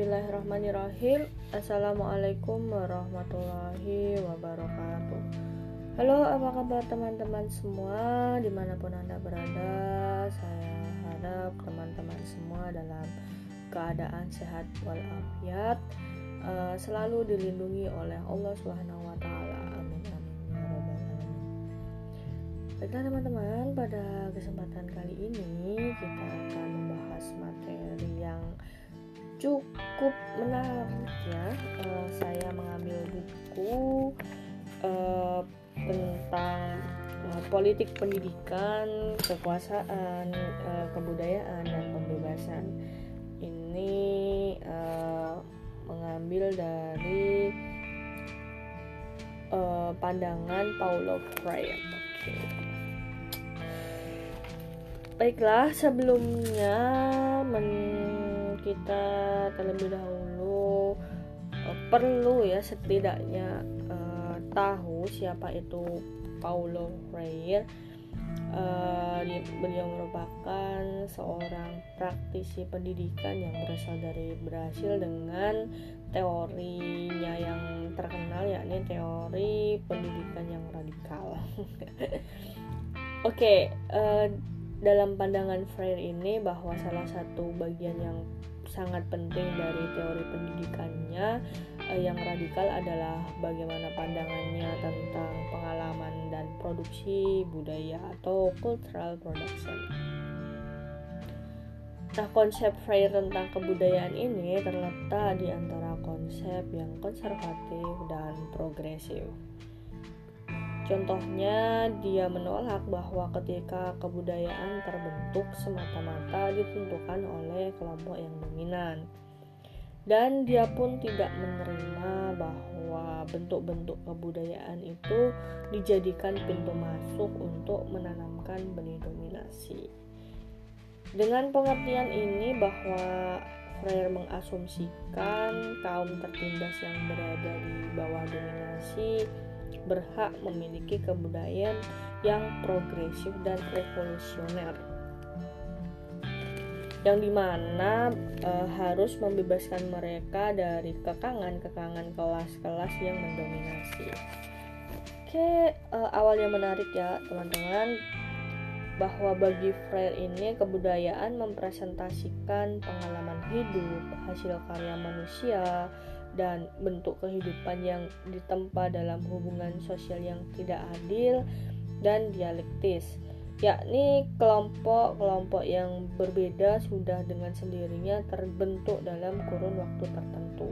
Bismillahirrahmanirrahim Assalamualaikum warahmatullahi wabarakatuh Halo apa kabar teman-teman semua Di mana pun anda berada Saya harap teman-teman semua dalam keadaan sehat walafiat uh, Selalu dilindungi oleh Allah Subhanahu wa taala. Amin amin ya rabbal alamin. Baiklah teman-teman, pada kesempatan kali ini politik pendidikan, kekuasaan, uh, kebudayaan dan pembebasan. Ini uh, mengambil dari uh, pandangan Paulo Freire. Okay. Baiklah, sebelumnya men kita terlebih dahulu uh, perlu ya setidaknya uh, tahu siapa itu Paulo Freire. Uh, beliau merupakan seorang praktisi pendidikan yang berasal dari Brasil dengan teorinya yang terkenal yakni teori pendidikan yang radikal. Oke, okay, uh, dalam pandangan Freire ini bahwa salah satu bagian yang sangat penting dari teori pendidikannya uh, yang radikal adalah bagaimana pandangannya tentang pengalaman dan produksi budaya atau cultural production. Nah, konsep Freire tentang kebudayaan ini terletak di antara konsep yang konservatif dan progresif. Contohnya, dia menolak bahwa ketika kebudayaan terbentuk semata-mata ditentukan oleh kelompok yang dominan. Dan dia pun tidak menerima bahwa bentuk-bentuk kebudayaan itu dijadikan pintu masuk untuk menanamkan benih dominasi. Dengan pengertian ini bahwa Freire mengasumsikan kaum tertindas yang berada di bawah dominasi berhak memiliki kebudayaan yang progresif dan revolusioner yang di mana e, harus membebaskan mereka dari kekangan-kekangan kelas-kelas yang mendominasi. Oke, e, awalnya menarik ya teman-teman bahwa bagi Freire ini kebudayaan mempresentasikan pengalaman hidup, hasil karya manusia, dan bentuk kehidupan yang ditempa dalam hubungan sosial yang tidak adil dan dialektis yakni kelompok-kelompok yang berbeda sudah dengan sendirinya terbentuk dalam kurun waktu tertentu.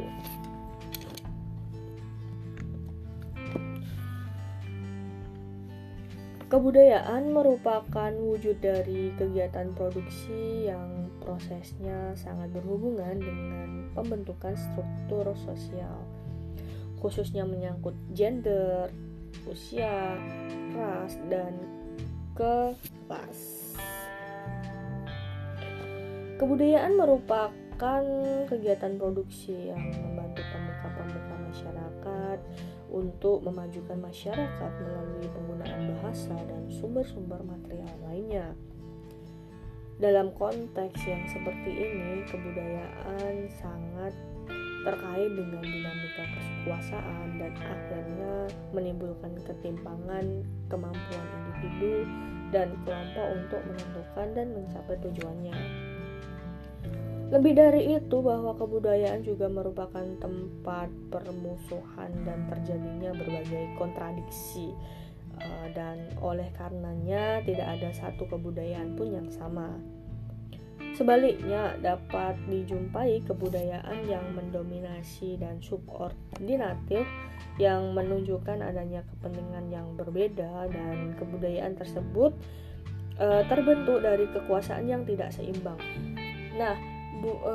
Kebudayaan merupakan wujud dari kegiatan produksi yang prosesnya sangat berhubungan dengan pembentukan struktur sosial, khususnya menyangkut gender, usia, ras, dan kelas. Kebudayaan merupakan kegiatan produksi yang membantu pemuka-pemuka masyarakat untuk memajukan masyarakat melalui penggunaan bahasa dan sumber-sumber material lainnya. Dalam konteks yang seperti ini, kebudayaan sangat terkait dengan dinamika kekuasaan dan akhirnya menimbulkan ketimpangan kemampuan individu dan kelompok untuk menentukan dan mencapai tujuannya. Lebih dari itu, bahwa kebudayaan juga merupakan tempat permusuhan dan terjadinya berbagai kontradiksi, eh, dan oleh karenanya tidak ada satu kebudayaan pun yang sama. Sebaliknya, dapat dijumpai kebudayaan yang mendominasi dan subordinatif yang menunjukkan adanya kepentingan yang berbeda dan kebudayaan tersebut e, terbentuk dari kekuasaan yang tidak seimbang. Nah, bu, e,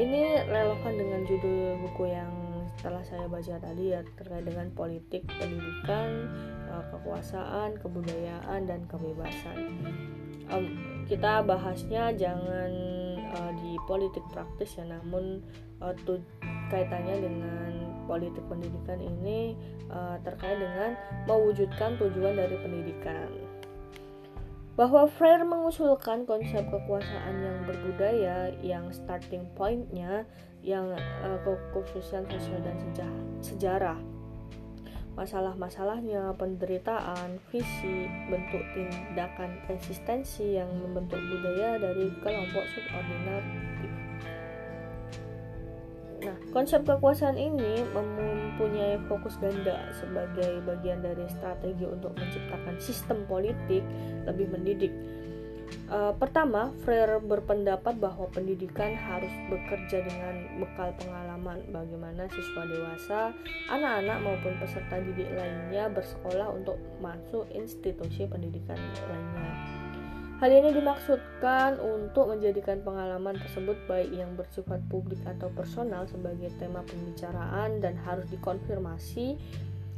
ini relevan dengan judul buku yang setelah saya baca tadi ya terkait dengan politik pendidikan, e, kekuasaan, kebudayaan dan kebebasan. E, kita bahasnya jangan e, di politik praktis ya, namun e, kaitannya dengan politik pendidikan ini uh, terkait dengan mewujudkan tujuan dari pendidikan. Bahwa Freire mengusulkan konsep kekuasaan yang berbudaya yang starting pointnya yang uh, kekhususan sosial dan sejarah masalah-masalahnya, penderitaan, visi, bentuk tindakan eksistensi yang membentuk budaya dari kelompok subordinatif. Konsep kekuasaan ini mempunyai fokus ganda sebagai bagian dari strategi untuk menciptakan sistem politik lebih mendidik Uh, pertama, Freire berpendapat bahwa pendidikan harus bekerja dengan bekal pengalaman bagaimana siswa dewasa, anak-anak maupun peserta didik lainnya bersekolah untuk masuk institusi pendidikan lainnya. Hal ini dimaksudkan untuk menjadikan pengalaman tersebut baik yang bersifat publik atau personal sebagai tema pembicaraan dan harus dikonfirmasi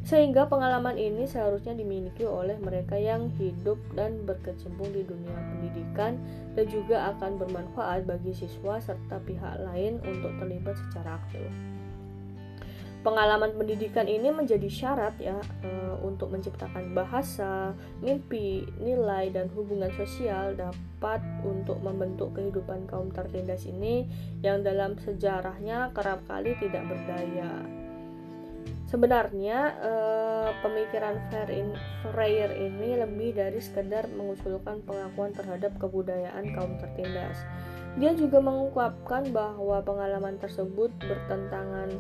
sehingga pengalaman ini seharusnya dimiliki oleh mereka yang hidup dan berkecimpung di dunia pendidikan dan juga akan bermanfaat bagi siswa serta pihak lain untuk terlibat secara aktif. Pengalaman pendidikan ini menjadi syarat ya e, untuk menciptakan bahasa, mimpi, nilai dan hubungan sosial dapat untuk membentuk kehidupan kaum tertindas ini yang dalam sejarahnya kerap kali tidak berdaya. Sebenarnya eh, pemikiran Freire ini lebih dari sekedar mengusulkan pengakuan terhadap kebudayaan kaum tertindas. Dia juga mengungkapkan bahwa pengalaman tersebut bertentangan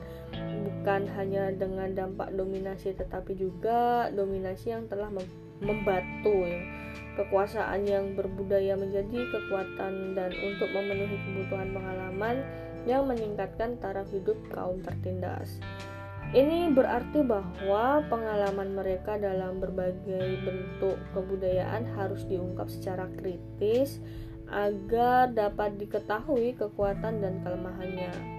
bukan hanya dengan dampak dominasi tetapi juga dominasi yang telah membatu ya. Kekuasaan yang berbudaya menjadi kekuatan dan untuk memenuhi kebutuhan pengalaman yang meningkatkan taraf hidup kaum tertindas. Ini berarti bahwa pengalaman mereka dalam berbagai bentuk kebudayaan harus diungkap secara kritis agar dapat diketahui kekuatan dan kelemahannya.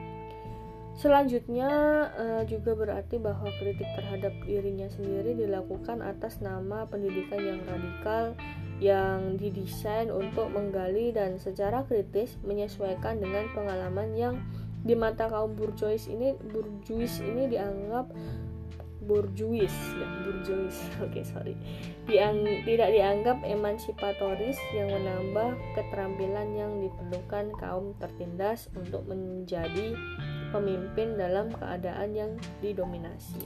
Selanjutnya eh, juga berarti bahwa kritik terhadap dirinya sendiri dilakukan atas nama pendidikan yang radikal yang didesain untuk menggali dan secara kritis menyesuaikan dengan pengalaman yang di mata kaum burjois ini burjuis ini dianggap burjuis ya burjuis. Oke okay, sorry. Diang, tidak dianggap emansipatoris yang menambah keterampilan yang diperlukan kaum tertindas untuk menjadi pemimpin dalam keadaan yang didominasi.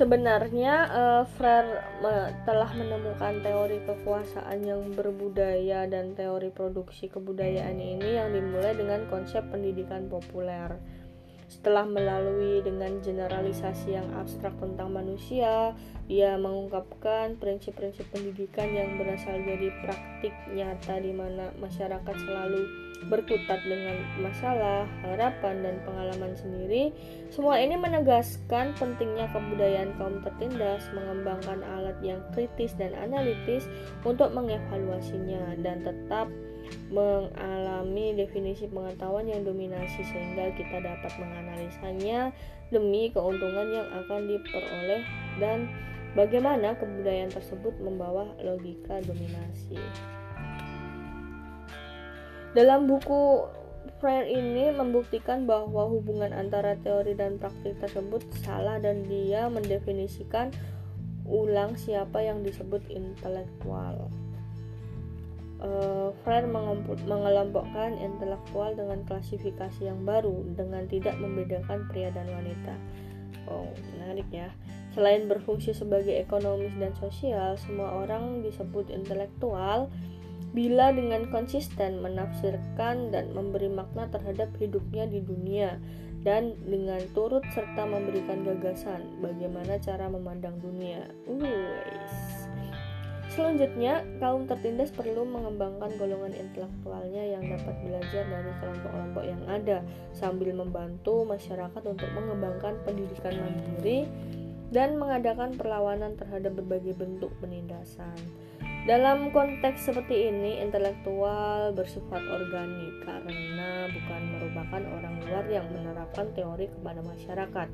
Sebenarnya uh, Freire uh, telah menemukan teori kekuasaan yang berbudaya dan teori produksi kebudayaan ini yang dimulai dengan konsep pendidikan populer. Setelah melalui dengan generalisasi yang abstrak tentang manusia, ia mengungkapkan prinsip-prinsip pendidikan yang berasal dari praktik nyata di mana masyarakat selalu berkutat dengan masalah, harapan, dan pengalaman sendiri. Semua ini menegaskan pentingnya kebudayaan kaum tertindas mengembangkan alat yang kritis dan analitis untuk mengevaluasinya dan tetap mengalami definisi pengetahuan yang dominasi sehingga kita dapat menganalisanya demi keuntungan yang akan diperoleh dan bagaimana kebudayaan tersebut membawa logika dominasi. Dalam buku Freire ini membuktikan bahwa hubungan antara teori dan praktik tersebut salah dan dia mendefinisikan ulang siapa yang disebut intelektual. Uh, Freire mengelompokkan intelektual dengan klasifikasi yang baru dengan tidak membedakan pria dan wanita. Oh, menarik ya. Selain berfungsi sebagai ekonomis dan sosial, semua orang disebut intelektual bila dengan konsisten menafsirkan dan memberi makna terhadap hidupnya di dunia dan dengan turut serta memberikan gagasan bagaimana cara memandang dunia. Uwais. Selanjutnya, kaum tertindas perlu mengembangkan golongan intelektualnya yang dapat belajar dari kelompok-kelompok yang ada sambil membantu masyarakat untuk mengembangkan pendidikan mandiri dan mengadakan perlawanan terhadap berbagai bentuk penindasan. Dalam konteks seperti ini, intelektual bersifat organik karena bukan merupakan orang luar yang menerapkan teori kepada masyarakat.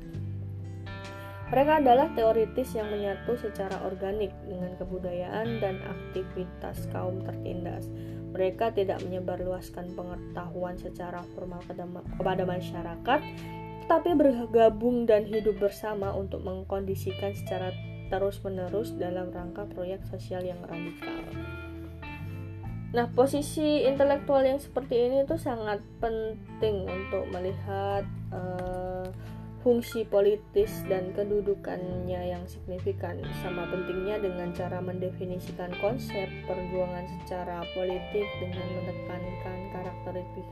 Mereka adalah teoritis yang menyatu secara organik dengan kebudayaan dan aktivitas kaum tertindas. Mereka tidak menyebarluaskan pengetahuan secara formal kepada masyarakat, tetapi bergabung dan hidup bersama untuk mengkondisikan secara terus-menerus dalam rangka proyek sosial yang radikal. Nah, posisi intelektual yang seperti ini itu sangat penting untuk melihat uh, fungsi politis dan kedudukannya yang signifikan sama pentingnya dengan cara mendefinisikan konsep perjuangan secara politik dengan menekankan karakteristik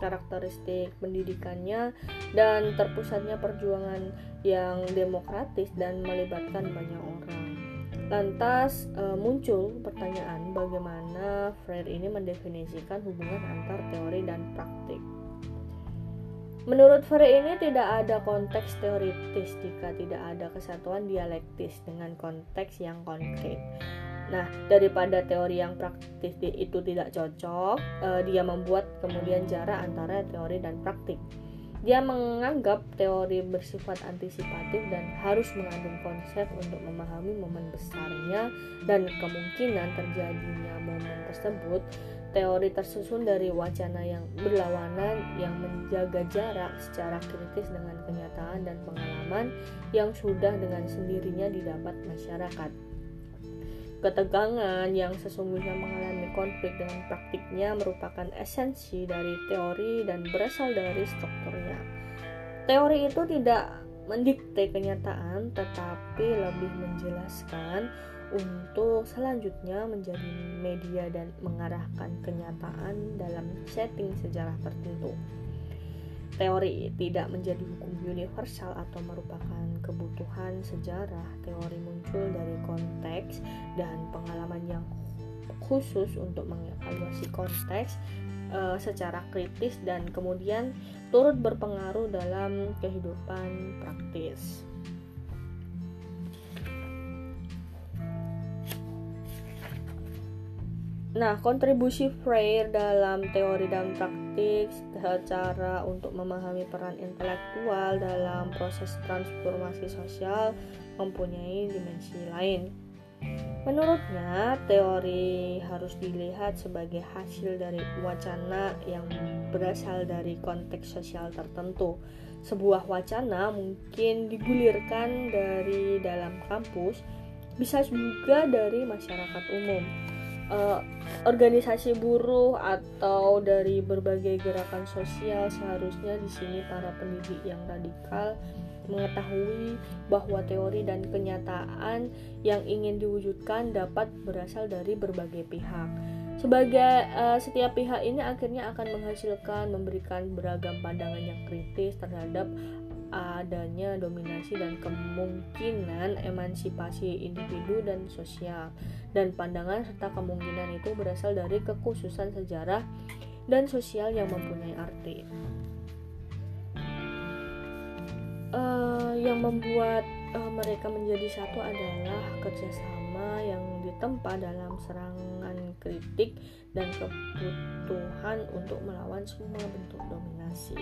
karakteristik pendidikannya dan terpusatnya perjuangan yang demokratis dan melibatkan banyak orang. Lantas e, muncul pertanyaan bagaimana Freire ini mendefinisikan hubungan antar teori dan praktik. Menurut Freire ini tidak ada konteks teoritis jika tidak ada kesatuan dialektis dengan konteks yang konkret. Nah, daripada teori yang praktis itu tidak cocok, uh, dia membuat kemudian jarak antara teori dan praktik. Dia menganggap teori bersifat antisipatif dan harus mengandung konsep untuk memahami momen besarnya dan kemungkinan terjadinya momen tersebut. Teori tersusun dari wacana yang berlawanan yang menjaga jarak secara kritis dengan kenyataan dan pengalaman yang sudah dengan sendirinya didapat masyarakat ketegangan yang sesungguhnya mengalami konflik dengan praktiknya merupakan esensi dari teori dan berasal dari strukturnya. Teori itu tidak mendikte kenyataan, tetapi lebih menjelaskan untuk selanjutnya menjadi media dan mengarahkan kenyataan dalam setting sejarah tertentu teori tidak menjadi hukum universal atau merupakan kebutuhan sejarah. Teori muncul dari konteks dan pengalaman yang khusus untuk mengevaluasi konteks e, secara kritis dan kemudian turut berpengaruh dalam kehidupan praktis. Nah, kontribusi Freire dalam teori dan praktik secara untuk memahami peran intelektual dalam proses transformasi sosial mempunyai dimensi lain. Menurutnya, teori harus dilihat sebagai hasil dari wacana yang berasal dari konteks sosial tertentu. Sebuah wacana mungkin digulirkan dari dalam kampus, bisa juga dari masyarakat umum uh, organisasi buruh atau dari berbagai gerakan sosial seharusnya di sini para pendidik yang radikal mengetahui bahwa teori dan kenyataan yang ingin diwujudkan dapat berasal dari berbagai pihak. Sebagai uh, setiap pihak ini akhirnya akan menghasilkan memberikan beragam pandangan yang kritis terhadap adanya dominasi dan kemungkinan emansipasi individu dan sosial dan pandangan serta kemungkinan itu berasal dari kekhususan sejarah dan sosial yang mempunyai arti uh, yang membuat uh, mereka menjadi satu adalah kerjasama yang ditempa dalam serangan kritik dan kebutuhan untuk melawan semua bentuk dominasi.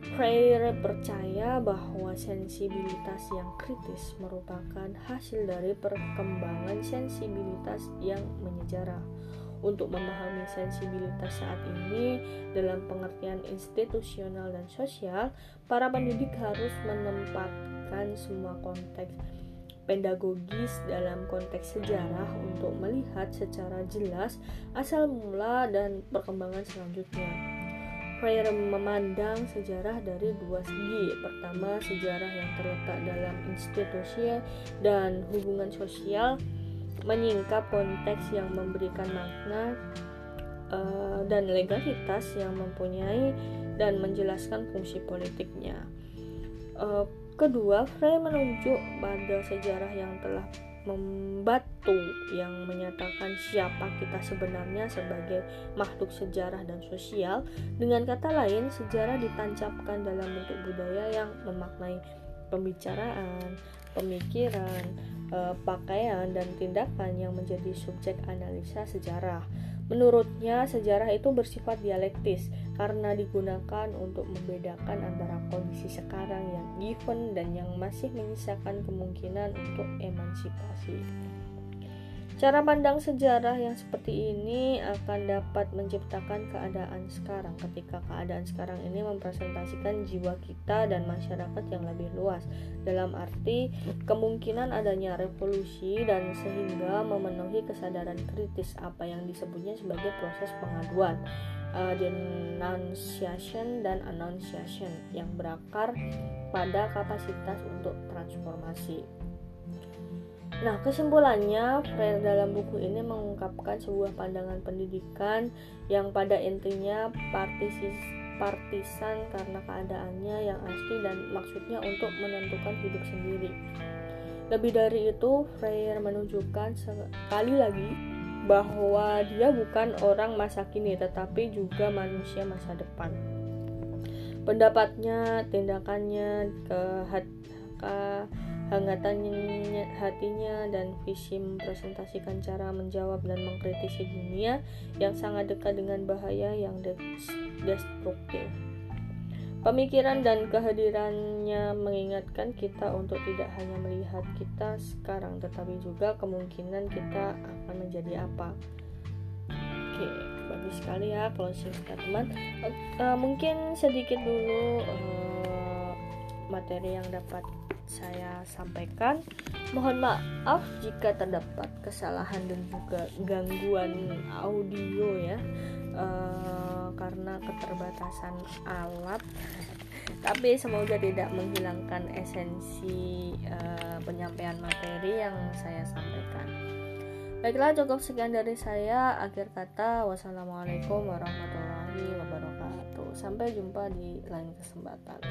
Freire percaya bahwa sensibilitas yang kritis merupakan hasil dari perkembangan sensibilitas yang menyejarah. Untuk memahami sensibilitas saat ini dalam pengertian institusional dan sosial, para pendidik harus menempatkan semua konteks pedagogis dalam konteks sejarah untuk melihat secara jelas asal mula dan perkembangan selanjutnya. Freire memandang sejarah dari dua segi. Pertama, sejarah yang terletak dalam institusi dan hubungan sosial menyingkap konteks yang memberikan makna uh, dan legalitas yang mempunyai dan menjelaskan fungsi politiknya. Uh, kedua, Freire menunjuk pada sejarah yang telah membatu yang menyatakan siapa kita sebenarnya sebagai makhluk sejarah dan sosial. Dengan kata lain, sejarah ditancapkan dalam bentuk budaya yang memaknai pembicaraan, pemikiran, eh, pakaian, dan tindakan yang menjadi subjek analisa sejarah. Menurutnya, sejarah itu bersifat dialektis karena digunakan untuk membedakan antara kondisi sekarang yang given dan yang masih menyisakan kemungkinan untuk emansipasi. Cara pandang sejarah yang seperti ini akan dapat menciptakan keadaan sekarang ketika keadaan sekarang ini mempresentasikan jiwa kita dan masyarakat yang lebih luas dalam arti kemungkinan adanya revolusi dan sehingga memenuhi kesadaran kritis apa yang disebutnya sebagai proses pengaduan uh, denunciation dan annunciation yang berakar pada kapasitas untuk transformasi. Nah, kesimpulannya, Freire dalam buku ini mengungkapkan sebuah pandangan pendidikan yang pada intinya partisis, partisan karena keadaannya yang asli dan maksudnya untuk menentukan hidup sendiri. Lebih dari itu, Freire menunjukkan sekali lagi bahwa dia bukan orang masa kini tetapi juga manusia masa depan. Pendapatnya, tindakannya, kehat, ke hangatannya hatinya dan visi mempresentasikan cara menjawab dan mengkritisi dunia yang sangat dekat dengan bahaya yang destruktif. Pemikiran dan kehadirannya mengingatkan kita untuk tidak hanya melihat kita sekarang, tetapi juga kemungkinan kita akan menjadi apa. Oke, bagus sekali ya closing statement. Uh, mungkin sedikit dulu uh, materi yang dapat saya sampaikan. Mohon maaf jika terdapat kesalahan dan juga gangguan audio ya, uh, karena keterbatasan alat. Tapi semoga tidak menghilangkan esensi uh, penyampaian materi yang saya sampaikan. Baiklah cukup sekian dari saya. Akhir kata, wassalamualaikum warahmatullahi wabarakatuh. Sampai jumpa di lain kesempatan.